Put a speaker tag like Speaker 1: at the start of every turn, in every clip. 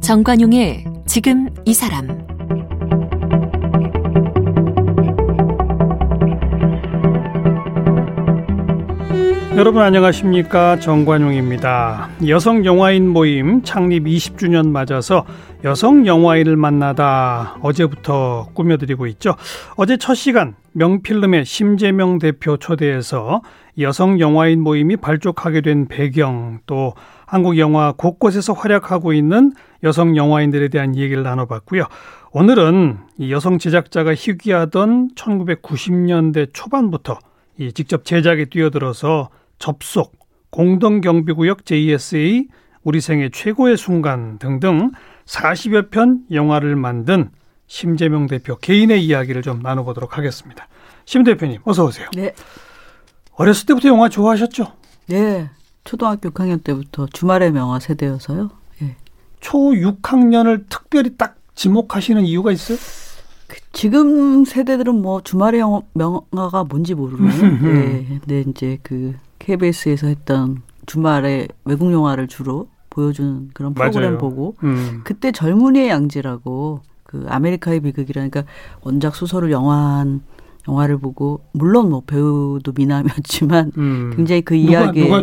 Speaker 1: 정관용의 지금 이 사람
Speaker 2: 여러분 안녕하십니까 정관용입니다. 여성 영화인 모임 창립 20주년 맞아서 여성 영화인을 만나다 어제부터 꾸며드리고 있죠. 어제 첫 시간 명필름의 심재명 대표 초대해서 여성 영화인 모임이 발족하게 된 배경 또 한국 영화 곳곳에서 활약하고 있는 여성 영화인들에 대한 얘기를 나눠봤고요. 오늘은 이 여성 제작자가 희귀하던 1990년대 초반부터 이 직접 제작에 뛰어들어서 접속, 공동경비구역 JSA, 우리 생애 최고의 순간 등등 40여 편 영화를 만든 심재명 대표 개인의 이야기를 좀 나눠보도록 하겠습니다. 심 대표님, 어서 오세요.
Speaker 3: 네.
Speaker 2: 어렸을 때부터 영화 좋아하셨죠?
Speaker 3: 네. 초등학교 6학년 때부터 주말의 명화 세대여서요. 예.
Speaker 2: 초 6학년을 특별히 딱 지목하시는 이유가 있어요?
Speaker 3: 그 지금 세대들은 뭐 주말의 영화, 명화가 뭔지 모르는. 네. 근데 이제 그 KBS에서 했던 주말에 외국 영화를 주로 보여주는 그런 프로그램
Speaker 2: 맞아요.
Speaker 3: 보고
Speaker 2: 음.
Speaker 3: 그때 젊은이의 양지라고 그 아메리카의 비극이라니까 원작 소설을 영화한 영화를 보고 물론 뭐 배우도 미남이었지만
Speaker 2: 음.
Speaker 3: 굉장히 그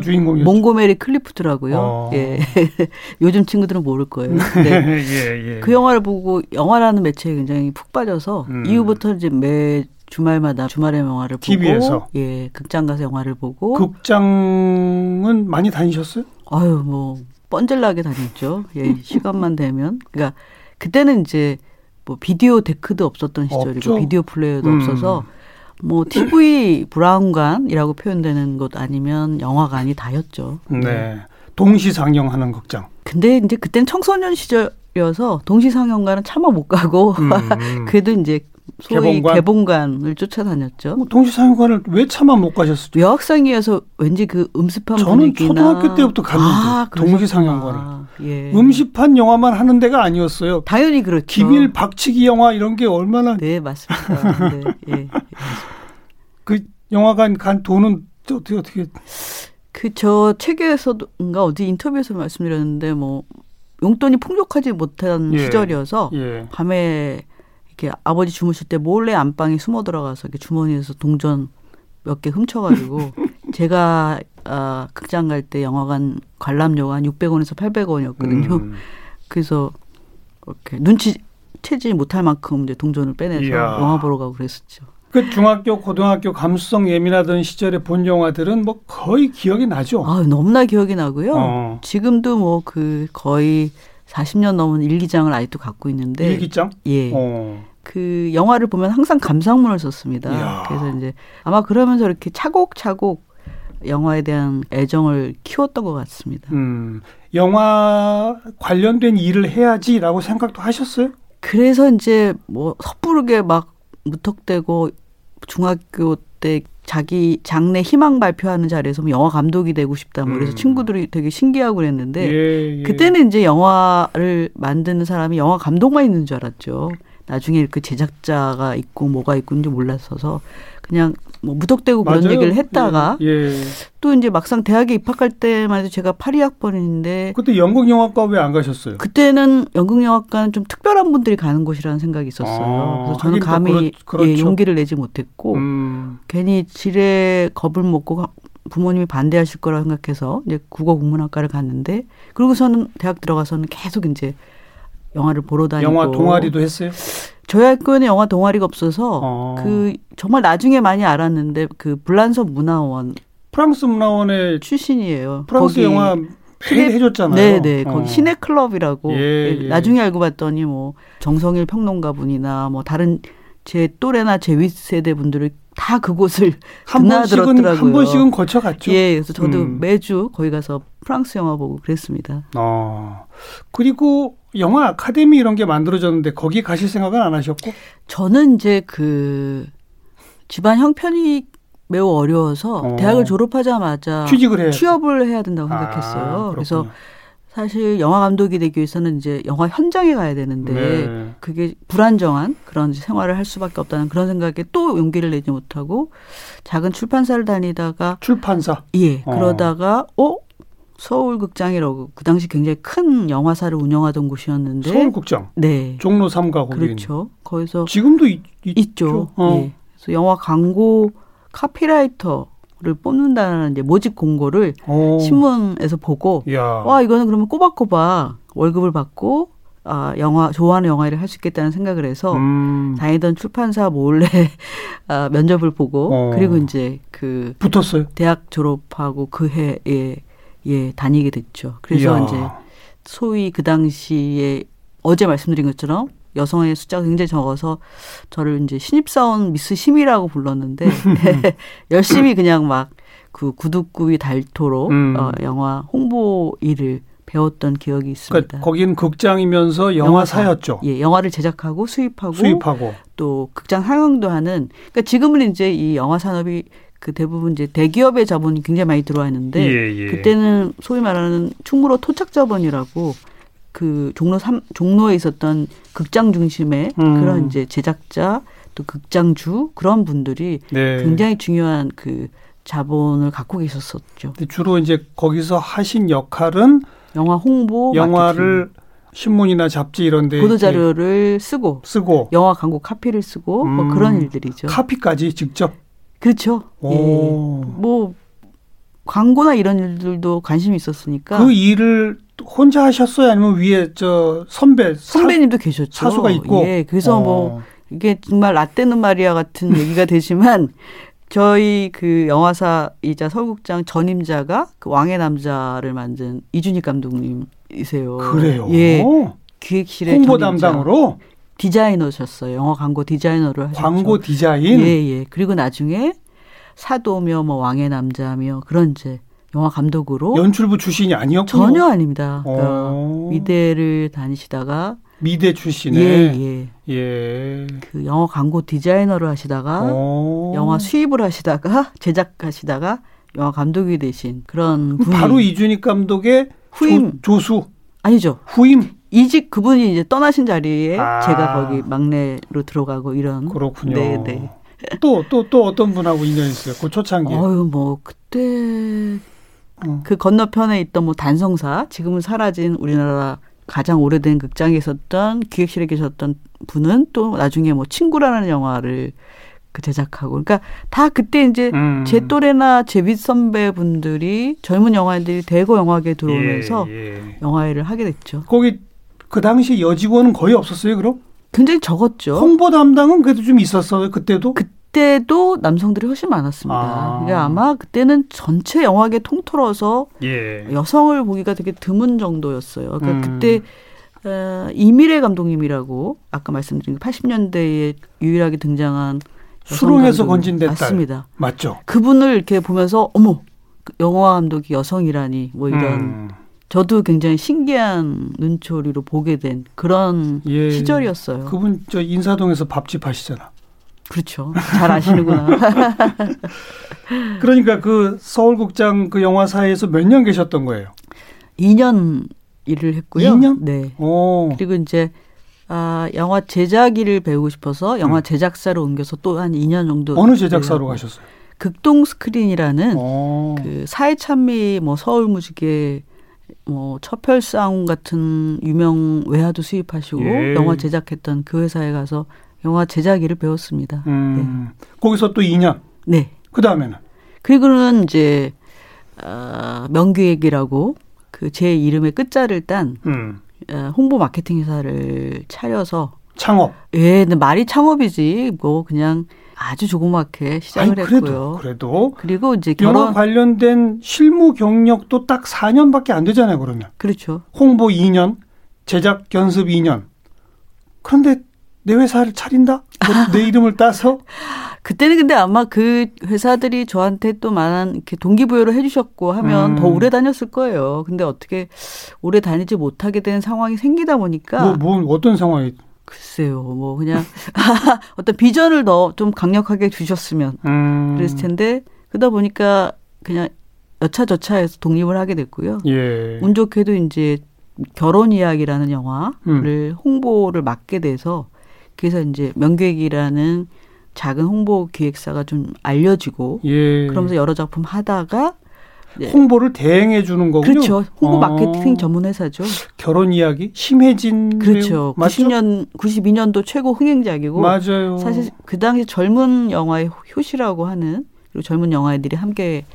Speaker 2: 주인공이었죠?
Speaker 3: 몽고메리 클리프트라고요.
Speaker 2: 어.
Speaker 3: 예. 요즘 친구들은 모를 거예요. 네.
Speaker 2: 예, 예.
Speaker 3: 그 영화를 보고 영화라는 매체에 굉장히 푹 빠져서
Speaker 2: 음.
Speaker 3: 이후부터 이제 매 주말마다 주말의 영화를 보고
Speaker 2: TV에서?
Speaker 3: 예 극장 가서 영화를 보고
Speaker 2: 극장은 많이 다니셨어요?
Speaker 3: 아유 뭐 뻔질나게 다녔죠. 예 시간만 되면 그러니까 그때는 이제 뭐 비디오 데크도 없었던 시절이고
Speaker 2: 없죠.
Speaker 3: 비디오 플레이어도
Speaker 2: 음.
Speaker 3: 없어서 뭐 TV 브라운관이라고 표현되는 곳 아니면 영화관이 다였죠.
Speaker 2: 네. 동시 상영하는 극장.
Speaker 3: 근데 이제 그땐 청소년 시절이어서 동시 상영관은 차마 못 가고
Speaker 2: 음.
Speaker 3: 그래도 이제 소위
Speaker 2: 개봉관?
Speaker 3: 개봉관? 을 쫓아다녔죠.
Speaker 2: 뭐 동시 상영관을 왜 차마 못 가셨어요?
Speaker 3: 여학생이어서 왠지 그 음습한
Speaker 2: 저는
Speaker 3: 분위기나
Speaker 2: 초등학교 때부터 갔는데,
Speaker 3: 아,
Speaker 2: 동시
Speaker 3: 그러셨구나.
Speaker 2: 상영관을.
Speaker 3: 예.
Speaker 2: 음습한 영화만 하는 데가 아니었어요.
Speaker 3: 당연히 그렇죠.
Speaker 2: 김일 박치기 영화 이런 게 얼마나
Speaker 3: 네 맞습니다. 네, 예, 예.
Speaker 2: 그 영화관 간 돈은 어떻게 어떻게
Speaker 3: 그 저 책에서도인가 어디 인터뷰에서 말씀드렸는데 뭐 용돈이 풍족하지 못한
Speaker 2: 예.
Speaker 3: 시절이어서
Speaker 2: 예.
Speaker 3: 밤에 이렇게 아버지 주무실 때 몰래 안방에 숨어 들어가서 이렇게 주머니에서 동전 몇 개 훔쳐가지고 제가 아, 극장 갈 때 영화관 관람료가 한 600원에서 800원이었거든요.
Speaker 2: 음.
Speaker 3: 그래서 이렇게 눈치 채지 못할 만큼 이제 동전을 빼내서
Speaker 2: 이야.
Speaker 3: 영화 보러 가고 그랬었죠.
Speaker 2: 그 중학교 고등학교 감수성 예민하던 시절에 본 영화들은 뭐 거의 기억이 나죠.
Speaker 3: 아 너무나 기억이 나고요.
Speaker 2: 어.
Speaker 3: 지금도 뭐 그 거의 40년 넘은 일기장을 아직도 갖고 있는데
Speaker 2: 일기장?
Speaker 3: 예.
Speaker 2: 어.
Speaker 3: 그 영화를 보면 항상 감상문을 썼습니다.
Speaker 2: 이야.
Speaker 3: 그래서 이제 아마 그러면서 이렇게 차곡차곡 영화에 대한 애정을 키웠던 것 같습니다.
Speaker 2: 음. 영화 관련된 일을 해야지라고 생각도 하셨어요?
Speaker 3: 그래서 이제 뭐 섣부르게 막 무턱대고 중학교 때 자기 장래 희망 발표하는 자리에서 뭐 영화 감독이 되고 싶다. 뭐 그래서
Speaker 2: 음.
Speaker 3: 친구들이 되게 신기하고 그랬는데
Speaker 2: 예, 예.
Speaker 3: 그때는 이제 영화를 만드는 사람이 영화 감독만 있는 줄 알았죠. 나중에 그 제작자가 있고 뭐가 있고 인지 몰랐어서 그냥 뭐 무턱대고 그런
Speaker 2: 맞아요.
Speaker 3: 얘기를 했다가
Speaker 2: 예. 예.
Speaker 3: 또 이제 막상 대학에 입학할 때만 해도 제가 82학번인데
Speaker 2: 그때 연극 영화과 왜 안 가셨어요?
Speaker 3: 그때는 연극영화과는 좀 특별한 분들이 가는 곳이라는 생각이 있었어요.
Speaker 2: 아,
Speaker 3: 그래서 저는 감히
Speaker 2: 그렇- 그렇죠.
Speaker 3: 예, 용기를 내지 못했고
Speaker 2: 음.
Speaker 3: 괜히 지레 겁을 먹고 가- 부모님이 반대하실 거라 생각해서 이제 국어 국문학과를 갔는데 그리고서는 대학 들어가서는 계속 이제 영화를 보러 다니고
Speaker 2: 영화 동아리도 했어요?
Speaker 3: 학교에는 영화 동아리가 없어서
Speaker 2: 어.
Speaker 3: 그 정말 나중에 많이 알았는데 그 불란서 문화원
Speaker 2: 프랑스 문화원의
Speaker 3: 출신이에요.
Speaker 2: 프랑스
Speaker 3: 거기
Speaker 2: 영화 해, 해줬잖아요.
Speaker 3: 네네
Speaker 2: 어.
Speaker 3: 거기 시내 클럽이라고
Speaker 2: 예, 예.
Speaker 3: 나중에 알고 봤더니 뭐 정성일 평론가 분이나 뭐 다른 제 또래나 제 윗세대 분들을 다 그곳을
Speaker 2: 한 번씩은. 한 번씩은 거쳐갔죠.
Speaker 3: 예, 그래서 저도
Speaker 2: 음.
Speaker 3: 매주 거기 가서 프랑스 영화 보고 그랬습니다.
Speaker 2: 어. 그리고 영화 아카데미 이런 게 만들어졌는데 거기 가실 생각은 안 하셨고?
Speaker 3: 저는 이제 그 집안 형편이 매우 어려워서
Speaker 2: 어.
Speaker 3: 대학을 졸업하자마자
Speaker 2: 취직을 해야
Speaker 3: 취업을 해야 된다고
Speaker 2: 아,
Speaker 3: 생각했어요.
Speaker 2: 그렇군요.
Speaker 3: 그래서 사실 영화 감독이 되기 위해서는 이제 영화 현장에 가야 되는데
Speaker 2: 네.
Speaker 3: 그게 불안정한 그런 생활을 할 수밖에 없다는 그런 생각에 또 용기를 내지 못하고 작은 출판사를 다니다가
Speaker 2: 출판사.
Speaker 3: 예
Speaker 2: 어.
Speaker 3: 그러다가 어 서울 극장이라고 그 당시 굉장히 큰 영화사를 운영하던 곳이었는데
Speaker 2: 서울국장.
Speaker 3: 네
Speaker 2: 종로 3가 거기.
Speaker 3: 그렇죠 거기서
Speaker 2: 지금도 있,
Speaker 3: 있죠.
Speaker 2: 어.
Speaker 3: 예. 그래서 영화 광고 카피라이터를 뽑는다는 이제 모집 공고를
Speaker 2: 어.
Speaker 3: 신문에서 보고
Speaker 2: 야.
Speaker 3: 와 이거는 그러면 꼬박꼬박 월급을 받고 아 영화 좋아하는 영화 일을 할수 있겠다는 생각을 해서
Speaker 2: 음.
Speaker 3: 다니던 출판사 몰래 아, 면접을 보고
Speaker 2: 어.
Speaker 3: 그리고 이제 그
Speaker 2: 붙었어요.
Speaker 3: 대학 졸업하고 그 해에 예 다니게 됐죠. 그래서
Speaker 2: 이야.
Speaker 3: 이제 소위 그 당시에 어제 말씀드린 것처럼 여성의 숫자가 굉장히 적어서 저를 이제 신입사원 미스 심이라고 불렀는데 열심히 그냥 막 그 구두굽이 닳도록
Speaker 2: 음.
Speaker 3: 어, 영화 홍보 일을 배웠던 기억이 있습니다.
Speaker 2: 그러니까 거긴 극장이면서 영화사였죠.
Speaker 3: 예, 영화를 제작하고 수입하고
Speaker 2: 수입하고.
Speaker 3: 또 극장 상영도 하는 그러니까 지금은 이제 이 영화 산업이 그 대부분 이제 대기업의 자본이 굉장히 많이 들어와 있는데
Speaker 2: 예, 예.
Speaker 3: 그때는 소위 말하는 충무로 토착 자본이라고 그 종로 삼 종로에 있었던 극장 중심의
Speaker 2: 음.
Speaker 3: 그런 이제 제작자 또 극장주 그런 분들이
Speaker 2: 네.
Speaker 3: 굉장히 중요한 그 자본을 갖고 계셨었죠.
Speaker 2: 근데 주로 이제 거기서 하신 역할은
Speaker 3: 영화 홍보,
Speaker 2: 영화를 신문이나 잡지 이런 데
Speaker 3: 보도 자료를 쓰고
Speaker 2: 쓰고
Speaker 3: 영화 광고 카피를 쓰고 뭐
Speaker 2: 음.
Speaker 3: 그런 일들이죠.
Speaker 2: 카피까지 직접.
Speaker 3: 그렇죠. 예.
Speaker 2: 오.
Speaker 3: 뭐 광고나 이런 일들도 관심이 있었으니까
Speaker 2: 그 일을 혼자 하셨어요? 아니면 위에 저 선배 사-
Speaker 3: 선배님도 계셨죠.
Speaker 2: 사수가 있고.
Speaker 3: 예, 그래서
Speaker 2: 어.
Speaker 3: 뭐 이게 정말 라떼는 마리아 같은 얘기가 되지만 저희 그 영화사이자 서울국장 전임자가 그 왕의 남자를 만든 이준익 감독님이세요.
Speaker 2: 그래요.
Speaker 3: 예, 기획실의
Speaker 2: 홍보
Speaker 3: 전임자.
Speaker 2: 담당으로
Speaker 3: 디자이너셨어요. 영화 광고 디자이너를 하셨죠.
Speaker 2: 광고 디자인.
Speaker 3: 예, 예. 그리고 나중에 사도며 뭐 왕의 남자며 그런 이제 영화 감독으로
Speaker 2: 연출부 출신이 아니었군요.
Speaker 3: 전혀 아닙니다. 그러니까
Speaker 2: 어.
Speaker 3: 미대를 다니시다가
Speaker 2: 미대 출신에
Speaker 3: 예, 예.
Speaker 2: 예.
Speaker 3: 그 영화 광고 디자이너를 하시다가
Speaker 2: 어.
Speaker 3: 영화 수입을 하시다가 제작하시다가 영화 감독이 되신 그런 분이
Speaker 2: 바로 이준익 감독의
Speaker 3: 후임.
Speaker 2: 조, 수
Speaker 3: 아니죠.
Speaker 2: 후임
Speaker 3: 이직 그분이 이제 떠나신 자리에
Speaker 2: 아.
Speaker 3: 제가 거기 막내로 들어가고 이런
Speaker 2: 그렇군요.
Speaker 3: 네, 네.
Speaker 2: 또또또 어떤 분하고 인연이 있어요? 그 초창기.
Speaker 3: 어유 뭐 그때
Speaker 2: 어.
Speaker 3: 그 건너편에 있던 뭐 단성사 지금은 사라진 우리나라 가장 오래된 극장에 있었던 기획실에 계셨던 분은 또 나중에 뭐 친구라는 영화를 그 제작하고 그러니까 다 그때 이제
Speaker 2: 음.
Speaker 3: 제 또래나 제 윗 선배 분들이 젊은 영화인들이 대거 영화계에 들어오면서
Speaker 2: 예, 예.
Speaker 3: 영화일을 하게 됐죠.
Speaker 2: 거기 그 당시 여직원은 거의 없었어요, 그럼?
Speaker 3: 굉장히 적었죠.
Speaker 2: 홍보 담당은 그래도 좀 있었어요, 그때도?
Speaker 3: 그 때도 남성들이 훨씬 많았습니다.
Speaker 2: 아.
Speaker 3: 그러니까 아마 그때는 전체 영화계 통틀어서
Speaker 2: 예.
Speaker 3: 여성을 보기가 되게 드문 정도였어요. 그러니까
Speaker 2: 음.
Speaker 3: 그때 어, 이미래 감독님이라고 아까 말씀드린 80년대에 유일하게 등장한
Speaker 2: 수롱에서. 건진 내 딸.
Speaker 3: 맞습니다.
Speaker 2: 맞죠?
Speaker 3: 그분을 이렇게 보면서 어머 그 영화 감독이 여성이라니 뭐 이런
Speaker 2: 음.
Speaker 3: 저도 굉장히 신기한 눈초리로 보게 된 그런
Speaker 2: 예.
Speaker 3: 시절이었어요.
Speaker 2: 그분 저 인사동에서 밥집 하시잖아.
Speaker 3: 그렇죠. 잘 아시는구나.
Speaker 2: 그러니까 그 서울극장 그 영화사에서 몇 년 계셨던 거예요?
Speaker 3: 2년 일을 했고요.
Speaker 2: 2년?
Speaker 3: 네.
Speaker 2: 오.
Speaker 3: 그리고 이제 아, 영화 제작일을 배우고 싶어서 영화
Speaker 2: 음.
Speaker 3: 제작사로 옮겨서 또 한 2년 정도
Speaker 2: 어느 제작사로. 가셨어요?
Speaker 3: 극동 스크린이라는
Speaker 2: 어.
Speaker 3: 그 사의 찬미 뭐 서울무지개 뭐 처별상 같은 유명 외화도 수입하시고
Speaker 2: 예.
Speaker 3: 영화 제작했던 그 회사에 가서 영화 제작일을 배웠습니다.
Speaker 2: 음. 거기서 또 2년.
Speaker 3: 네.
Speaker 2: 그 다음에는
Speaker 3: 그리고는 이제 아, 명기획이라고 그 제 이름의 끝자를 딴
Speaker 2: 음.
Speaker 3: 어, 홍보 마케팅 회사를 차려서
Speaker 2: 창업.
Speaker 3: 예, 근데 말이 창업이지 뭐 그냥 아주 조그맣게
Speaker 2: 아니
Speaker 3: 시작을
Speaker 2: 그래도
Speaker 3: 했고요.
Speaker 2: 그래도
Speaker 3: 그리고 이제
Speaker 2: 영화
Speaker 3: 결혼
Speaker 2: 관련된 실무 경력도 딱 4년밖에 안 되잖아요. 그러면
Speaker 3: 그렇죠.
Speaker 2: 홍보 2년, 제작 연습 2년. 그런데 내 회사를 차린다? 내, 내 이름을 따서?
Speaker 3: 그때는 근데 아마 그 회사들이 저한테 또 많은 이렇게 동기부여를 해주셨고 하면
Speaker 2: 음.
Speaker 3: 더 오래 다녔을 거예요. 근데 어떻게 오래 다니지 못하게 된 상황이 생기다 보니까
Speaker 2: 뭐, 뭐 어떤 상황이?
Speaker 3: 글쎄요, 뭐 그냥 어떤 비전을 더 좀 강력하게 주셨으면
Speaker 2: 음.
Speaker 3: 그랬을 텐데 그러다 보니까 그냥 여차저차해서 독립을 하게 됐고요.
Speaker 2: 예.
Speaker 3: 운 좋게도 이제 결혼 이야기라는 영화를 음. 홍보를 맡게 돼서 그래서 이제 명객이라는 작은 홍보 기획사가 좀 알려지고 예. 그러면서 여러 작품 하다가
Speaker 2: 네. 홍보를 대행해 주는 거군요.
Speaker 3: 그렇죠. 홍보 어. 마케팅 전문 회사죠.
Speaker 2: 결혼 이야기 심혜진
Speaker 3: 그렇죠. 배우, 90년 92년도 최고 흥행작이고
Speaker 2: 맞아요.
Speaker 3: 사실 그 당시 젊은 영화의 효시라고 하는 그리고 젊은 영화인들이 함께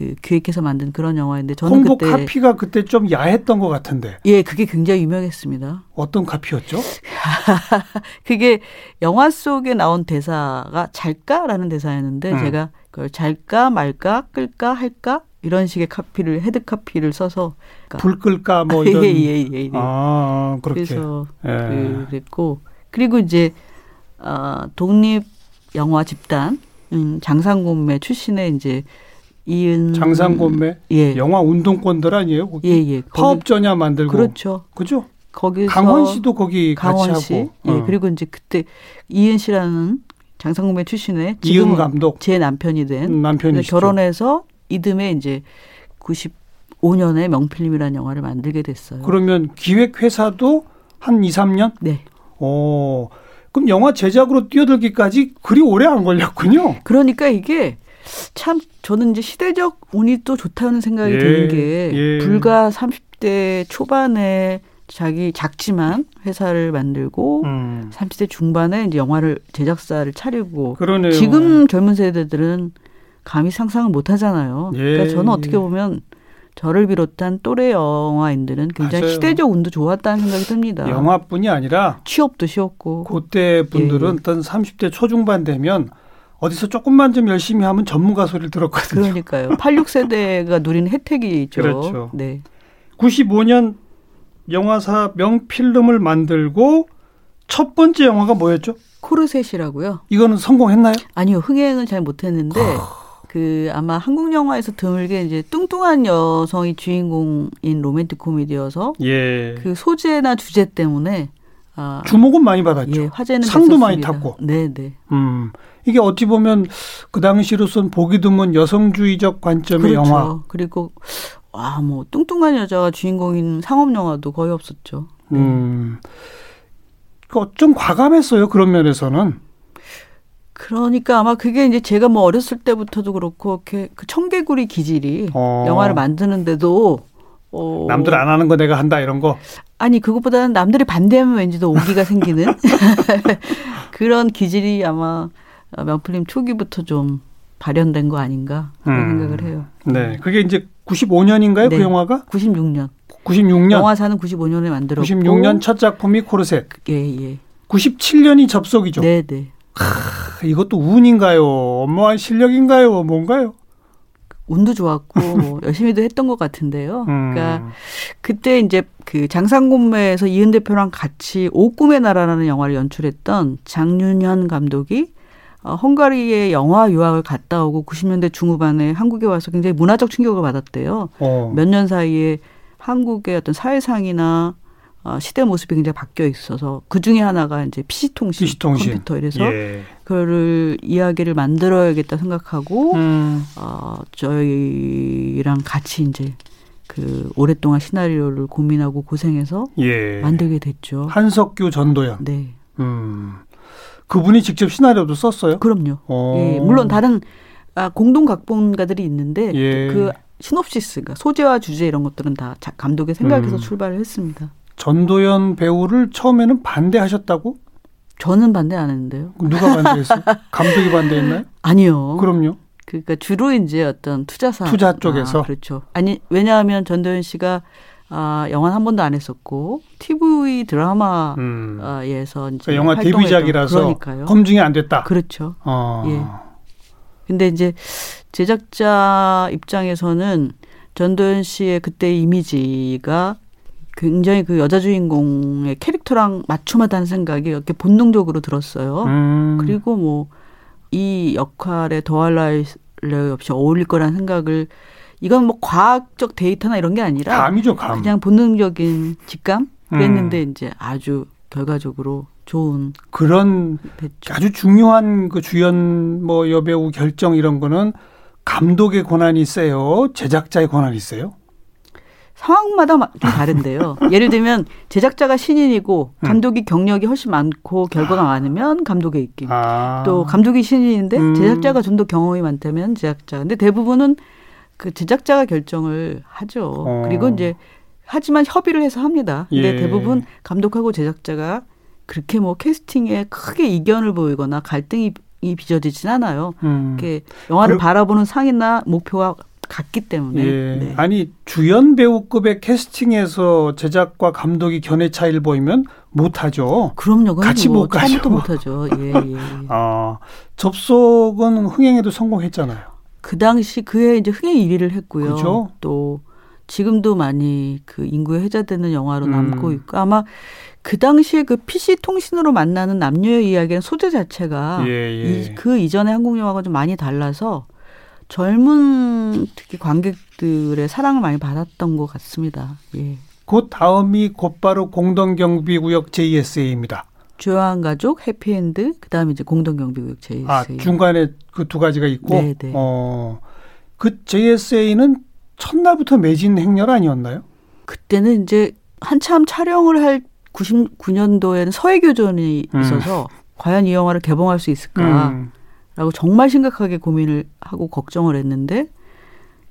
Speaker 3: 그 기획해서 만든 그런 영화인데 저는
Speaker 2: 홍보 그때 카피가 그때 좀 야했던 것 같은데.
Speaker 3: 예, 그게 굉장히 유명했습니다.
Speaker 2: 어떤 카피였죠?
Speaker 3: 그게 영화 속에 나온 대사가 잘까라는 대사였는데 음. 제가 그걸 잘까 말까 끌까 할까 이런 식의 카피를 헤드 카피를 써서
Speaker 2: 그러니까 불 끌까 뭐 이런
Speaker 3: 예 예 예 예, 예, 예.
Speaker 2: 아 그렇게
Speaker 3: 그래서 예. 그랬고 그리고 이제 어, 독립 영화 집단 음, 장상곰매 출신의 이제 이은
Speaker 2: 장상곰매 예. 영화 운동권들 아니에요? 거기 예, 예. 파업 전야 만들고
Speaker 3: 그렇죠.
Speaker 2: 그죠?
Speaker 3: 거기
Speaker 2: 강원 씨도 거기 강원 같이 씨. 하고.
Speaker 3: 예. 어. 그리고 이제 그때 이은 씨라는 장상곰매 출신의
Speaker 2: 이은 감독
Speaker 3: 제 남편이 된
Speaker 2: 음, 남편이
Speaker 3: 결혼해서 이듬해 이제 95년에 명필름이라는 영화를 만들게 됐어요.
Speaker 2: 그러면 기획 회사도 한 2, 3년?
Speaker 3: 네.
Speaker 2: 오. 그럼 영화 제작으로 뛰어들기까지 그리 오래 안 걸렸군요.
Speaker 3: 그러니까 이게 참 저는 이제 시대적 운이 또 좋다는 생각이 예, 드는 게 예. 불과 30대 초반에 자기 작지만 회사를 만들고 음. 30대 중반에 이제 영화를 제작사를 차리고
Speaker 2: 그러네요.
Speaker 3: 지금 젊은 세대들은 감히 상상을 못 하잖아요. 예. 그러니까 저는 어떻게 보면 저를 비롯한 또래 영화인들은 굉장히 맞아요. 시대적 운도 좋았다는 생각이 듭니다.
Speaker 2: 영화뿐이 아니라
Speaker 3: 취업도 쉬웠고
Speaker 2: 그때 분들은 예. 어떤 30대 초중반 되면 어디서 조금만 좀 열심히 하면 전문가 소리를 들었거든요.
Speaker 3: 그러니까요. 86세대가 누리는 혜택이 있죠.
Speaker 2: 그렇죠.
Speaker 3: 네.
Speaker 2: 95년 영화사 명필름을 만들고 첫 번째 영화가 뭐였죠?
Speaker 3: 코르셋이라고요.
Speaker 2: 이거는 성공했나요?
Speaker 3: 아니요. 흥행은 잘 못했는데 그 아마 한국 영화에서 드물게 이제 뚱뚱한 여성이 주인공인 로맨틱 코미디여서
Speaker 2: 예.
Speaker 3: 그 소재나 주제 때문에
Speaker 2: 아, 주목은 많이 받았죠.
Speaker 3: 예, 화제는
Speaker 2: 상도 됐었습니다. 많이 탔고.
Speaker 3: 네, 네.
Speaker 2: 음. 이게 어찌 보면 그 당시로선 보기 드문 여성주의적 관점의
Speaker 3: 그렇죠.
Speaker 2: 영화.
Speaker 3: 그리고 와, 뭐 뚱뚱한 여자가 주인공인 상업 영화도 거의 없었죠.
Speaker 2: 네. 음. 좀 과감했어요. 그런 면에서는.
Speaker 3: 그러니까 아마 그게 이제 제가 뭐 어렸을 때부터도 그렇고 이렇게 그 청개구리 기질이 어. 영화를 만드는데도
Speaker 2: 어. 남들 안 하는 거 내가 한다 이런 거.
Speaker 3: 아니 그것보다는 남들이 반대하면 왠지 더 오기가 생기는 그런 기질이 아마 명필님 초기부터 좀 발현된 거 아닌가 그런 음. 생각을 해요.
Speaker 2: 네, 그게 이제 95년인가요? 그 네. 그 영화가?
Speaker 3: 96년.
Speaker 2: 96년.
Speaker 3: 영화사는 95년에 만들었고
Speaker 2: 96년 첫 작품이 코르셋.
Speaker 3: 예, 예.
Speaker 2: 97년이 접속이죠.
Speaker 3: 네, 네.
Speaker 2: 하, 이것도 운인가요? 엄마의 실력인가요? 뭔가요?
Speaker 3: 운도 좋았고 뭐 열심히도 했던 것 같은데요. 음. 그러니까 그때 이제 그 장상곰매에서 이은 대표랑 같이 오꿈의 나라라는 영화를 연출했던 장윤현 감독이 어, 헝가리에 영화 유학을 갔다 오고 90년대 중후반에 한국에 와서 굉장히 문화적 충격을 받았대요. 어. 몇년 사이에 한국의 어떤 사회상이나 어, 시대 모습이 굉장히 바뀌어 있어서 그 중에 하나가 이제 PC통신,
Speaker 2: PC통신.
Speaker 3: 컴퓨터 이래서 예. 그거를 이야기를 만들어야겠다 생각하고 음. 어, 저희랑 같이 이제 그 오랫동안 시나리오를 고민하고 고생해서
Speaker 2: 예.
Speaker 3: 만들게 됐죠.
Speaker 2: 한석규 전도연.
Speaker 3: 네.
Speaker 2: 음. 그분이 직접 시나리오도 썼어요?
Speaker 3: 그럼요. 어. 예. 물론 다른 아, 공동 각본가들이 있는데 예. 그 시놉시스, 가 소재와 주제 이런 것들은 다 감독의 생각에서 음. 출발을 했습니다.
Speaker 2: 전도연 배우를 처음에는 반대하셨다고?
Speaker 3: 저는 반대 안 했는데요.
Speaker 2: 누가 반대했어요? 감독이 반대했나요?
Speaker 3: 아니요.
Speaker 2: 그럼요.
Speaker 3: 그러니까 주로 이제 어떤 투자사
Speaker 2: 투자 쪽에서
Speaker 3: 아, 그렇죠. 아니 왜냐하면 전도연 씨가 아, 영화 한 번도 안 했었고 TV 드라마에서 음. 이제
Speaker 2: 그러니까 영화 데뷔작이라서 그러니까요. 검증이 안 됐다.
Speaker 3: 그렇죠.
Speaker 2: 어.
Speaker 3: 예. 근데 이제 제작자 입장에서는 전도연 씨의 그때 이미지가 굉장히 그 여자 주인공의 캐릭터랑 맞춤하다는 생각이 이렇게 본능적으로 들었어요.
Speaker 2: 음.
Speaker 3: 그리고 뭐 이 역할에 더할 나위 없이 어울릴 거라는 생각을 이건 뭐 과학적 데이터나 이런 게 아니라
Speaker 2: 감이죠, 감.
Speaker 3: 그냥 본능적인 직감 그랬는데 음. 이제 아주 결과적으로 좋은
Speaker 2: 그런 됐죠. 아주 중요한 그 주연 뭐 여배우 결정 이런 거는 감독의 권한이 세요? 제작자의 권한이 세요?
Speaker 3: 상황마다 좀 다른데요. 예를 들면 제작자가 신인이고
Speaker 2: 음.
Speaker 3: 감독이 경력이 훨씬 많고 결과가 많으면 감독의 입김.
Speaker 2: 아.
Speaker 3: 또 감독이 신인인데
Speaker 2: 음.
Speaker 3: 제작자가 좀 더 경험이 많다면 제작자. 근데 대부분은 그 제작자가 결정을 하죠.
Speaker 2: 어.
Speaker 3: 그리고 이제 하지만 협의를 해서 합니다. 근데
Speaker 2: 예.
Speaker 3: 대부분 감독하고 제작자가 그렇게 뭐 캐스팅에 크게 이견을 보이거나 갈등이 이 빚어지진 않아요.
Speaker 2: 음.
Speaker 3: 이렇게 영화를
Speaker 2: 그리고-
Speaker 3: 바라보는 상이나 목표가 같기 때문에.
Speaker 2: 예.
Speaker 3: 네.
Speaker 2: 아니 주연 배우급의 캐스팅에서 제작과 감독이 견해 차이를 보이면 못하죠.
Speaker 3: 그럼요.
Speaker 2: 같이
Speaker 3: 뭐
Speaker 2: 못 가죠.
Speaker 3: 처음부터 못하죠. 예, 예.
Speaker 2: 아 접속은 흥행에도 성공했잖아요.
Speaker 3: 그 당시 그해 이제 흥행 1위를 했고요.
Speaker 2: 그죠?
Speaker 3: 또 지금도 많이 그 인구에 회자되는 영화로
Speaker 2: 음.
Speaker 3: 남고 있고 아마 그 당시에 그 PC 통신으로 만나는 남녀의 이야기는 소재 자체가
Speaker 2: 예, 예.
Speaker 3: 이, 그 이전의 한국 영화가 좀 많이 달라서 젊은 특히 관객들의 사랑을 많이 받았던 것 같습니다. 예.
Speaker 2: 그 다음이 곧바로 공동경비구역 JSA입니다.
Speaker 3: 조용한 가족, 해피엔드, 그다음에 이제 공동경비구역 JSA.
Speaker 2: 아 중간에 그 두 가지가 있고,
Speaker 3: 네, 네.
Speaker 2: 어, 그 JSA는 첫날부터 매진 행렬 아니었나요?
Speaker 3: 그때는 이제 한참 촬영을 할 99년도에는 서해교전이
Speaker 2: 음.
Speaker 3: 있어서 과연 이 영화를 개봉할 수 있을까 라고
Speaker 2: 음.
Speaker 3: 정말 심각하게 고민을 하고 걱정을 했는데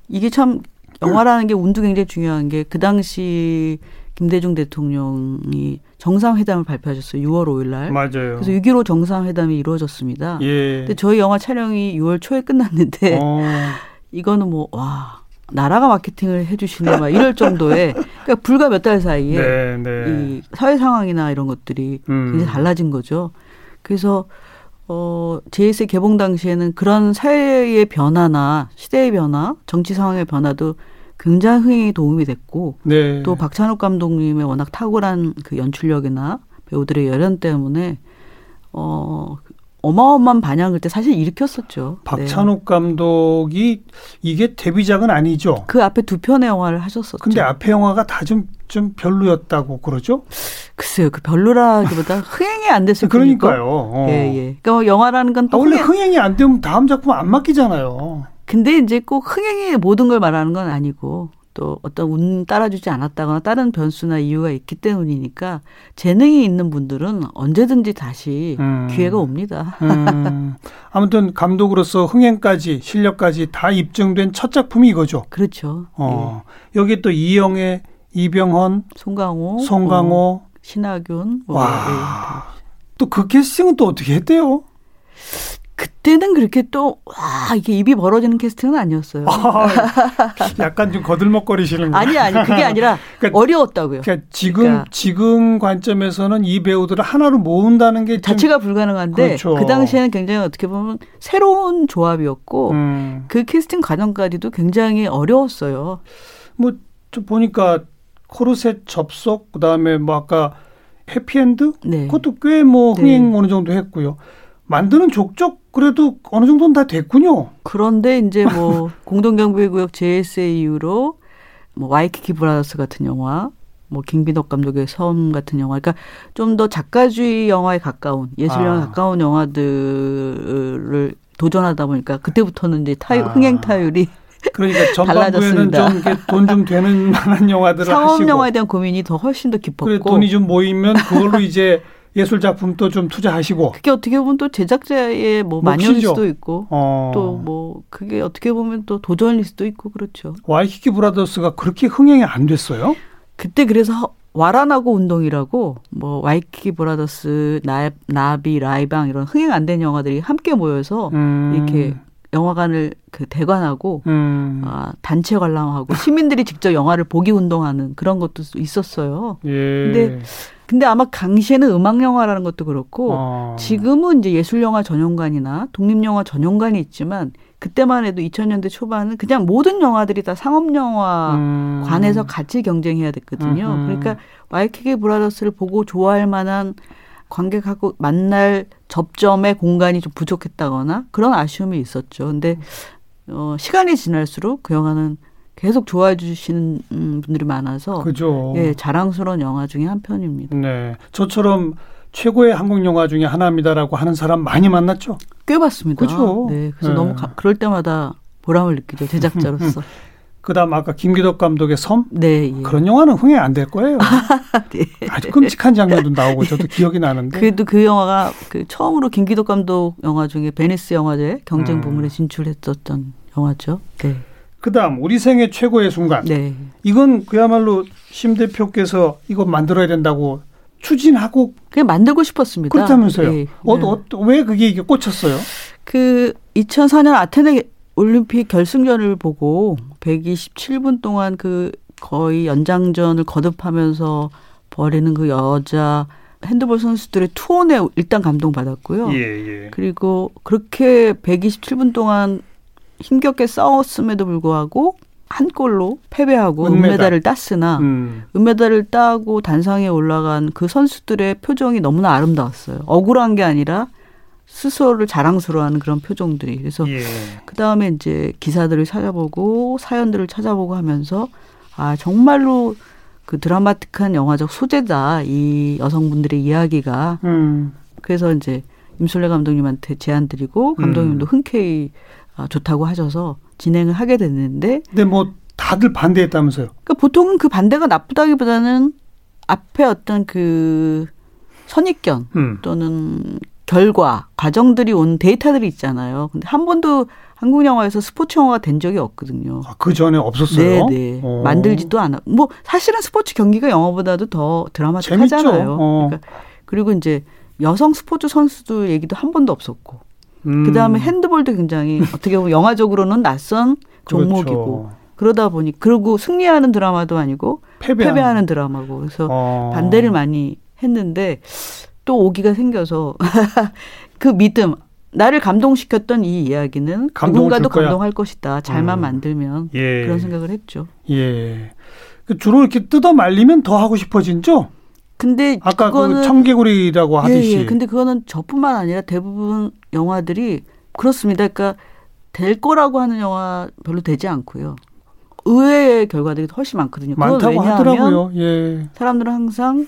Speaker 3: 이게 참 영화라는 게 운도 굉장히 중요한 게 그 당시 김대중 대통령이 정상회담을 발표하셨어요. 6월 5일 날.
Speaker 2: 맞아요.
Speaker 3: 그래서 6.15 정상회담이 이루어졌습니다.
Speaker 2: 예.
Speaker 3: 근데 저희 영화 촬영이 6월 초에 끝났는데
Speaker 2: 어,
Speaker 3: 이거는 뭐 와 나라가 마케팅을 해주시네 막 이럴 정도의 그러니까 불과 몇 달 사이에
Speaker 2: 네, 네.
Speaker 3: 이 사회 상황이나 이런 것들이
Speaker 2: 음.
Speaker 3: 굉장히 달라진 거죠. 그래서 어 JS 개봉 당시에는 그런 사회의 변화나 시대의 변화, 정치 상황의 변화도 굉장히 도움이 됐고
Speaker 2: 네.
Speaker 3: 또 박찬욱 감독님의 워낙 탁월한 그 연출력이나 배우들의 열연 때문에 어 어마어마한 반향을 그때 사실 일으켰었죠. 네.
Speaker 2: 박찬욱 감독이 이게 데뷔작은 아니죠.
Speaker 3: 그 앞에 두 편의 영화를 하셨었죠.
Speaker 2: 근데 앞에 영화가 다좀좀 별로였다고 그러죠?
Speaker 3: 글쎄요, 그 별로라기보다 흥행이 안 됐을.
Speaker 2: 그러니까요. 어.
Speaker 3: 예, 예. 그러니까 뭐 영화라는 건
Speaker 2: 아,
Speaker 3: 또
Speaker 2: 원래
Speaker 3: 흥행,
Speaker 2: 흥행 이 안 되면 다음 작품 안 맡기잖아요.
Speaker 3: 근데 이제 꼭 흥행이 모든 걸 말하는 건 아니고 또 어떤 운 따라주지 않았다거나 다른 변수나 이유가 있기 때문이니까 재능이 있는 분들은 언제든지 다시
Speaker 2: 음.
Speaker 3: 기회가 옵니다.
Speaker 2: 음, 아무튼 감독으로서 흥행까지 실력까지 다 입증된 첫 작품이 이거죠.
Speaker 3: 그렇죠. 예.
Speaker 2: 어. 여기 또 이영애, 이병헌,
Speaker 3: 송강호,
Speaker 2: 송강호.
Speaker 3: 어, 신하균. 뭐,
Speaker 2: 와.
Speaker 3: 예.
Speaker 2: 또그 캐스팅은 또 어떻게 했대요?
Speaker 3: 그때는 그렇게 또 와 이게 입이 벌어지는 캐스팅은 아니었어요.
Speaker 2: 아, 약간 좀 거들먹거리시는 거예요.
Speaker 3: 아니 아니 그게 아니라
Speaker 2: 그러니까-
Speaker 3: 어려웠다고요.
Speaker 2: 그러니까 지금
Speaker 3: 그러니까.
Speaker 2: 지금 관점에서는 이 배우들을 하나로 모은다는 게 좀,
Speaker 3: 자체가 불가능한데
Speaker 2: 그렇죠.
Speaker 3: 그 당시에는 굉장히 어떻게 보면 새로운 조합이었고
Speaker 2: 음,
Speaker 3: 그 캐스팅 과정까지도 굉장히 어려웠어요.
Speaker 2: 뭐좀 보니까 코르셋 접속 그 다음에 뭐 아까 해피엔드
Speaker 3: 네.
Speaker 2: 그것도 꽤뭐
Speaker 3: 네.
Speaker 2: 흥행 어느 정도 했고요. 만드는 족족 그래도 어느 정도는 다 됐군요.
Speaker 3: 그런데 이제 뭐 공동경비구역 JSA 이후로 뭐 와이키키 브라더스 같은 영화, 뭐 김기덕 감독의 섬 같은 영화, 그러니까 좀 더 작가주의 영화에 가까운 예술 영화에
Speaker 2: 아.
Speaker 3: 가까운 영화들을 도전하다 보니까 그때부터는 이제 타율,
Speaker 2: 아.
Speaker 3: 흥행 타율이
Speaker 2: 그러니까 전반부에는
Speaker 3: 달라졌습니다.
Speaker 2: 좀돈좀 되는 만한 영화들을
Speaker 3: 상업
Speaker 2: 하시고
Speaker 3: 영화에 대한 고민이 더 훨씬 더
Speaker 2: 그래
Speaker 3: 깊었고
Speaker 2: 돈이 좀 모이면 그걸로 이제 예술 작품 또좀 투자하시고
Speaker 3: 그게 어떻게 보면 또 제작자의 뭐
Speaker 2: 몫이죠.
Speaker 3: 만연일 수도 있고
Speaker 2: 어.
Speaker 3: 또뭐 그게 어떻게 보면 또 도전일 수도 있고 그렇죠.
Speaker 2: 와이키키 브라더스가 그렇게 흥행이 안 됐어요?
Speaker 3: 그때 그래서 와라나고 운동이라고 뭐 와이키키 브라더스, 나, 나비, 라이방 이런 흥행 안 된 영화들이 함께 모여서
Speaker 2: 음.
Speaker 3: 이렇게 영화관을 그 대관하고
Speaker 2: 음.
Speaker 3: 아, 단체 관람하고 시민들이 직접 영화를 보기 운동하는 그런 것도 있었어요.
Speaker 2: 예.
Speaker 3: 근데 근데 아마 당시에는 음악 영화라는 것도 그렇고
Speaker 2: 어.
Speaker 3: 지금은 이제 예술 영화 전용관이나 독립 영화 전용관이 있지만 그때만 해도 2000년대 초반은 그냥 모든 영화들이 다 상업 영화
Speaker 2: 음.
Speaker 3: 관에서 같이 경쟁해야 됐거든요.
Speaker 2: 음흠.
Speaker 3: 그러니까 와이키키 브라더스를 보고 좋아할 만한 관객하고 만날 접점의 공간이 좀 부족했다거나 그런 아쉬움이 있었죠. 근데 어, 시간이 지날수록 그 영화는 계속 좋아해 주시는 음, 분들이 많아서
Speaker 2: 그죠.
Speaker 3: 예, 자랑스러운 영화 중에 한 편입니다.
Speaker 2: 네. 저처럼 최고의 한국 영화 중에 하나입니다라고 하는 사람 많이 만났죠.
Speaker 3: 꽤 봤습니다.
Speaker 2: 그죠.
Speaker 3: 네, 그래서
Speaker 2: 네.
Speaker 3: 너무 가- 그럴 때마다 보람을 느끼죠 제작자로서.
Speaker 2: 그다음 아까 김기덕 감독의 섬
Speaker 3: 네. 예.
Speaker 2: 그런 영화는 흥행 안 될 거예요.
Speaker 3: 네.
Speaker 2: 아주 끔찍한 장면도 나오고 저도 기억이 나는데.
Speaker 3: 그래도 그 영화가 그 처음으로 김기덕 감독 영화 중에 베니스 영화제 경쟁
Speaker 2: 음.
Speaker 3: 부문에 진출했었던 영화죠. 네.
Speaker 2: 그다음 우리 생애 최고의 순간.
Speaker 3: 네.
Speaker 2: 이건 그야말로 심 대표께서 이거 만들어야 된다고 추진하고
Speaker 3: 그냥 만들고 싶었습니다.
Speaker 2: 그렇다면서요.
Speaker 3: 예.
Speaker 2: 어,
Speaker 3: 네.
Speaker 2: 어, 왜 그게 이게 꽂혔어요?
Speaker 3: 그 2004년 아테네 올림픽 결승전을 보고 127분 동안 그 거의 연장전을 거듭하면서 벌이는 그 여자 핸드볼 선수들의 투혼에 일단 감동받았고요.
Speaker 2: 예, 예.
Speaker 3: 그리고 그렇게 127분 동안 힘겹게 싸웠음에도 불구하고 한 골로 패배하고
Speaker 2: 은메달.
Speaker 3: 은메달 을 땄으나
Speaker 2: 음.
Speaker 3: 은메달을 따고 단상에 올라간 그 선수들의 표정이 너무나 아름다웠어요. 억울한 게 아니라 스스로를 자랑스러워하는 그런 표정들이. 그래서
Speaker 2: 예.
Speaker 3: 그 다음에 이제 기사들을 찾아보고 사연들을 찾아보고 하면서 아 정말로 그 드라마틱한 영화적 소재다 이 여성분들의 이야기가
Speaker 2: 음.
Speaker 3: 그래서 이제 임솔레 감독님한테 제안 드리고 감독님도 흔쾌히 아, 좋다고 하셔서 진행을 하게 됐는데
Speaker 2: 근데 뭐 다들 반대했다면서요.
Speaker 3: 그러니까 보통은 그 반대가 나쁘다기보다는 앞에 어떤 그 선입견
Speaker 2: 음.
Speaker 3: 또는 결과 과정들이 온 데이터들이 있잖아요. 근데 한 번도 한국 영화에서 스포츠 영화가 된 적이 없거든요.
Speaker 2: 아, 그 전에 없었어요.
Speaker 3: 네, 네.
Speaker 2: 어.
Speaker 3: 만들지도 않아. 뭐 사실은 스포츠 경기가 영화보다도 더 드라마틱하잖아요.
Speaker 2: 어.
Speaker 3: 그러니까 그리고 이제 여성 스포츠 선수도 얘기도 한 번도 없었고.
Speaker 2: 음.
Speaker 3: 그다음에 핸드볼도 굉장히 어떻게 보면 영화적으로는 낯선 종목이고.
Speaker 2: 그렇죠.
Speaker 3: 그러다 보니 그리고 승리하는 드라마도 아니고
Speaker 2: 패배하는,
Speaker 3: 패배하는 드라마고 그래서
Speaker 2: 어.
Speaker 3: 반대를 많이 했는데 또 오기가 생겨서 그 믿음 나를 감동시켰던 이 이야기는 누군가도. 감동할 것이다. 잘만
Speaker 2: 음.
Speaker 3: 만들면
Speaker 2: 예.
Speaker 3: 그런 생각을 했죠.
Speaker 2: 예. 그 주로 이렇게 뜯어 말리면 더 하고 싶어진죠.
Speaker 3: 근데
Speaker 2: 아까
Speaker 3: 그거는
Speaker 2: 그 청개구리라고 하듯이.
Speaker 3: 예, 예. 근데 그거는 저뿐만 아니라 대부분 영화들이 그렇습니다. 그러니까 될 거라고 하는 영화 별로 되지 않고요. 의외의 결과들이 훨씬 많거든요.
Speaker 2: 많다고 하더라고요. 예.
Speaker 3: 사람들은 항상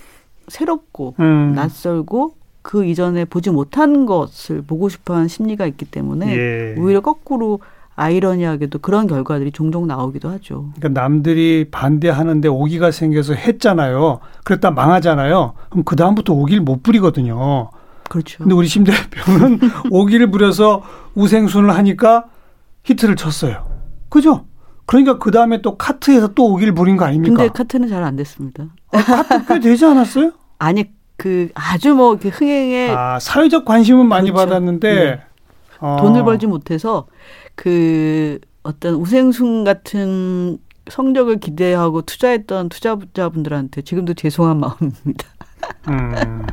Speaker 3: 새롭고
Speaker 2: 음.
Speaker 3: 낯설고 그 이전에 보지 못한 것을 보고 싶어하는 심리가 있기 때문에
Speaker 2: 예.
Speaker 3: 오히려 거꾸로 아이러니하게도 그런 결과들이 종종 나오기도 하죠.
Speaker 2: 그러니까 남들이 반대하는데 오기가 생겨서 했잖아요. 그랬다 망하잖아요. 그럼 그 다음부터 오기를 못 부리거든요.
Speaker 3: 그렇죠.
Speaker 2: 근데 우리 심 대표는 오기를 부려서 우생순을 하니까 히트를 쳤어요. 그죠? 그러니까 그 다음에 또 카트에서 또 오기를 부린 거 아닙니까?
Speaker 3: 근데 카트는 잘 안 됐습니다.
Speaker 2: 아, 카트 꽤 되지 않았어요?
Speaker 3: 아니 그 아주 뭐 흥행에
Speaker 2: 아, 사회적 관심은 많이
Speaker 3: 그렇죠.
Speaker 2: 받았는데
Speaker 3: 네.
Speaker 2: 어.
Speaker 3: 돈을 벌지 못해서 그 어떤 우생순 같은 성적을 기대하고 투자했던 투자자분들한테 지금도 죄송한 마음입니다.
Speaker 2: 음.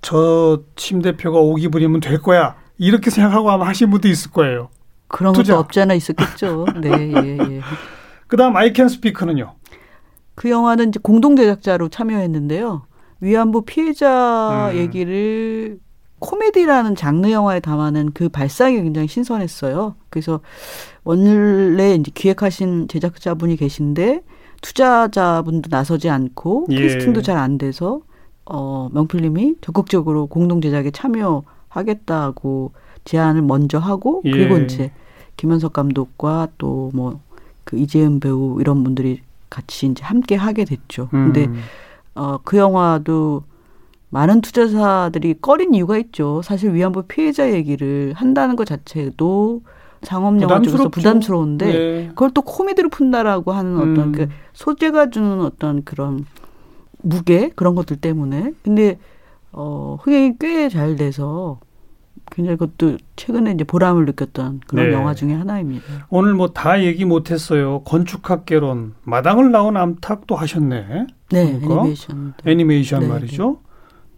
Speaker 2: 저심 대표가 오기 부리면 될 거야. 이렇게 생각하고 아마 하신 분도 있을 거예요.
Speaker 3: 그런
Speaker 2: 투자.
Speaker 3: 것도 없지 않아 있었겠죠. 네, 예, 예.
Speaker 2: 그 다음 아이캔 스피커는요.
Speaker 3: 그 영화는 이제 공동 제작자로 참여했는데요. 위안부 피해자
Speaker 2: 음.
Speaker 3: 얘기를 코미디라는 장르 영화에 담아낸 그 발상이 굉장히 신선했어요. 그래서 원래 이제 기획하신 제작자분이 계신데 투자자분도 나서지 않고
Speaker 2: 예.
Speaker 3: 캐스팅도 잘안 돼서 어 명필님이 적극적으로 공동 제작에 참여하겠다고 제안을 먼저 하고
Speaker 2: 예.
Speaker 3: 그리고 이제 김현석 감독과 또 뭐 그 이재은 배우 이런 분들이 같이 이제 함께 하게 됐죠. 근데
Speaker 2: 음.
Speaker 3: 어, 그 영화도 많은 투자사들이 꺼린 이유가 있죠. 사실 위안부 피해자 얘기를 한다는 것 자체도 상업 영화 쪽에서. 부담스러운데
Speaker 2: 네.
Speaker 3: 그걸 또 코미디로 푼다라고 하는 어떤
Speaker 2: 음.
Speaker 3: 그 소재가 주는 어떤 그런 무게 그런 것들 때문에 근데 어 흥행이 꽤 잘 돼서 굉장히 그것도 최근에 이제 보람을 느꼈던 그런
Speaker 2: 네.
Speaker 3: 영화 중에 하나입니다.
Speaker 2: 오늘 뭐 다 얘기 못했어요. 건축학개론 마당을 나온 암탉도 하셨네.
Speaker 3: 네,
Speaker 2: 그러니까?
Speaker 3: 애니메이션.
Speaker 2: 애니메이션
Speaker 3: 네,
Speaker 2: 말이죠.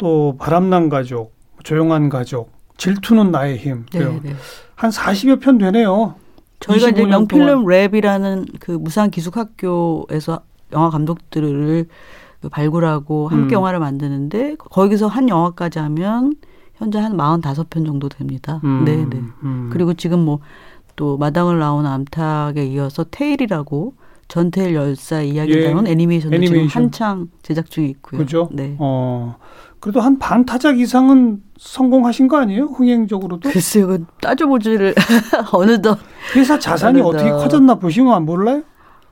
Speaker 2: 또 바람난 가족, 조용한 가족, 질투는 나의 힘.
Speaker 3: 네. 네.
Speaker 2: 한 40여 편 되네요.
Speaker 3: 저희가 이제
Speaker 2: 25년
Speaker 3: 명필름. 랩이라는 그 무상 기숙학교에서 영화 감독들을 그 발굴하고 함께
Speaker 2: 음.
Speaker 3: 영화를 만드는데 거기서 한 영화까지 하면 현재 한 45편 정도 됩니다.
Speaker 2: 음,
Speaker 3: 네, 네.
Speaker 2: 음.
Speaker 3: 그리고 지금 뭐 또 마당을 나온 암탉에 이어서 테일이라고 전태일 열사 이야기를
Speaker 2: 예.
Speaker 3: 다룬 애니메이션도 지금
Speaker 2: 애니메이션.
Speaker 3: 한창 제작 중에 있고요.
Speaker 2: 그죠?
Speaker 3: 네.
Speaker 2: 어. 그래도 한 반 타작 이상은 성공하신 거 아니에요? 흥행적으로도?
Speaker 3: 글쎄요, 그 따져보지를 어느덧
Speaker 2: 회사 자산이
Speaker 3: 어느덧.
Speaker 2: 어떻게 커졌나 보시면 몰라요?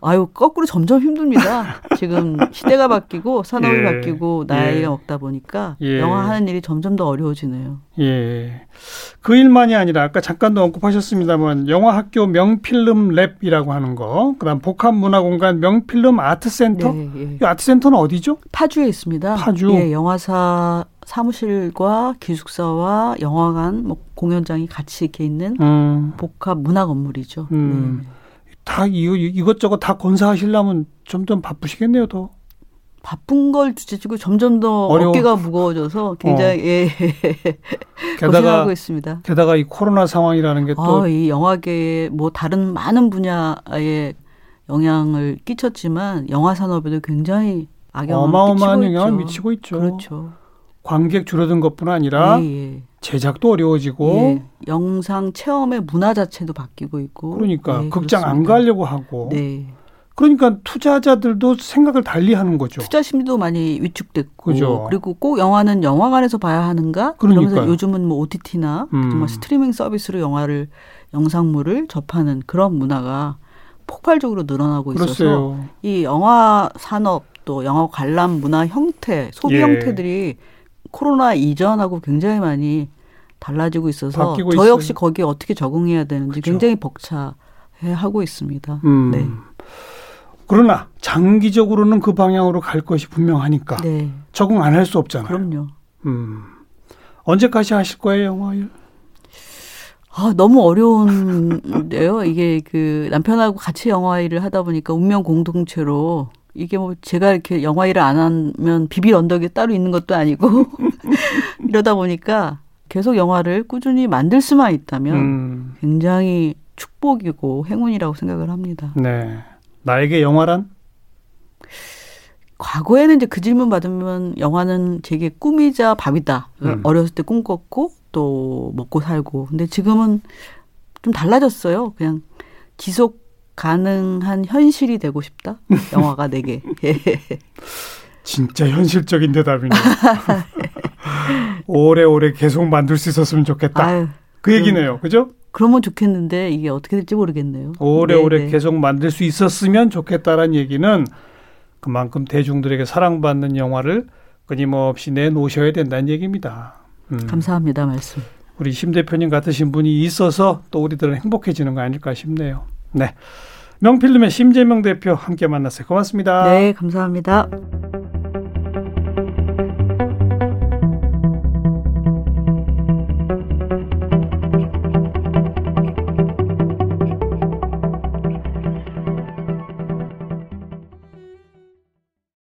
Speaker 3: 아유 거꾸로 점점 힘듭니다. 지금 시대가 바뀌고 산업이
Speaker 2: 예.
Speaker 3: 바뀌고 나이가
Speaker 2: 예.
Speaker 3: 먹다 보니까
Speaker 2: 예.
Speaker 3: 영화 하는 일이 점점 더 어려워지네요.
Speaker 2: 예. 그 일만이 아니라 아까 잠깐도 언급하셨습니다만 영화 학교 명필름 랩이라고 하는 거, 그다음 복합 문화 공간 명필름 아트 센터.
Speaker 3: 네, 예.
Speaker 2: 이 아트 센터는 어디죠?
Speaker 3: 파주에 있습니다.
Speaker 2: 파주?
Speaker 3: 예, 영화사 사무실과 기숙사와 영화관, 뭐 공연장이 같이 이렇게 있는
Speaker 2: 음.
Speaker 3: 복합 문화 건물이죠.
Speaker 2: 음.
Speaker 3: 네.
Speaker 2: 다 이, 이것저것 다 건사하시려면 점점 바쁘시겠네요, 더.
Speaker 3: 바쁜 걸 둘째치고 점점 더
Speaker 2: 어려워.
Speaker 3: 어깨가 무거워져서 굉장히 예,
Speaker 2: 게다가
Speaker 3: 고생하고 있습니다.
Speaker 2: 게다가 이 코로나 상황이라는 게또
Speaker 3: 아, 이 영화계에 뭐 다른 많은 분야에 영향을 끼쳤지만 영화 산업에도 굉장히 악영향을
Speaker 2: 어마어마한 영향을. 미치고 있죠.
Speaker 3: 그렇죠.
Speaker 2: 관객 줄어든 것뿐 아니라
Speaker 3: 예, 예.
Speaker 2: 제작도 어려워지고
Speaker 3: 예. 영상 체험의 문화 자체도 바뀌고 있고.
Speaker 2: 그러니까
Speaker 3: 네,
Speaker 2: 극장 안
Speaker 3: 그렇습니다.
Speaker 2: 가려고 하고
Speaker 3: 네.
Speaker 2: 그러니까 투자자들도 생각을 달리 하는 거죠.
Speaker 3: 투자 심리도 많이 위축됐고
Speaker 2: 그죠.
Speaker 3: 그리고 꼭 영화는 영화관에서 봐야 하는가? 그러면서 요즘은 뭐 OTT나
Speaker 2: 음.
Speaker 3: 정말 스트리밍 서비스로 영화를 영상물을 접하는 그런 문화가 폭발적으로 늘어나고 있어서
Speaker 2: 그렇어요.
Speaker 3: 이 영화 산업 또 영화 관람 문화 형태 소비
Speaker 2: 예.
Speaker 3: 형태들이 코로나 이전하고 굉장히 많이 달라지고 있어서 저
Speaker 2: 있어요.
Speaker 3: 역시 거기에 어떻게 적응해야 되는지
Speaker 2: 그렇죠.
Speaker 3: 굉장히 벅차해 하고 있습니다.
Speaker 2: 음.
Speaker 3: 네.
Speaker 2: 그러나 장기적으로는 그 방향으로 갈 것이 분명하니까
Speaker 3: 네,
Speaker 2: 적응 안 할 수 없잖아요.
Speaker 3: 그럼요.
Speaker 2: 음. 언제까지 하실 거예요, 영화 일?
Speaker 3: 아, 너무 어려운데요. 이게 그 남편하고 같이 영화 일을 하다 보니까 운명 공동체로 이게 뭐 제가 이렇게 영화 일을 안 하면 비빌 언덕이 따로 있는 것도 아니고 이러다 보니까 계속 영화를 꾸준히 만들 수만 있다면
Speaker 2: 음.
Speaker 3: 굉장히 축복이고 행운이라고 생각을 합니다.
Speaker 2: 네. 나에게 영화란?
Speaker 3: 과거에는 이제 그 질문 받으면 영화는 제게 꿈이자 밥이다.
Speaker 2: 음.
Speaker 3: 어렸을 때 꿈꿨고 또 먹고 살고. 근데 지금은 좀 달라졌어요. 그냥 지속 가능한 현실이 되고 싶다. 영화가 내게.
Speaker 2: 진짜 현실적인 대답이네요. 오래오래 계속 만들 수 있었으면 좋겠다.
Speaker 3: 아유,
Speaker 2: 그 얘기네요. 그죠?
Speaker 3: 그러면 좋겠는데 이게 어떻게 될지 모르겠네요.
Speaker 2: 오래오래
Speaker 3: 네, 네.
Speaker 2: 계속 만들 수 있었으면 좋겠다라는 얘기는 그만큼 대중들에게 사랑받는 영화를 끊임없이 내놓으셔야 된다는 얘기입니다. 음.
Speaker 3: 감사합니다 말씀.
Speaker 2: 우리 심 대표님 같으신 분이 있어서 또 우리들은 행복해지는 거 아닐까 싶네요. 네. 명필름의 심재명 대표 함께 만났어요. 고맙습니다.
Speaker 3: 네 감사합니다.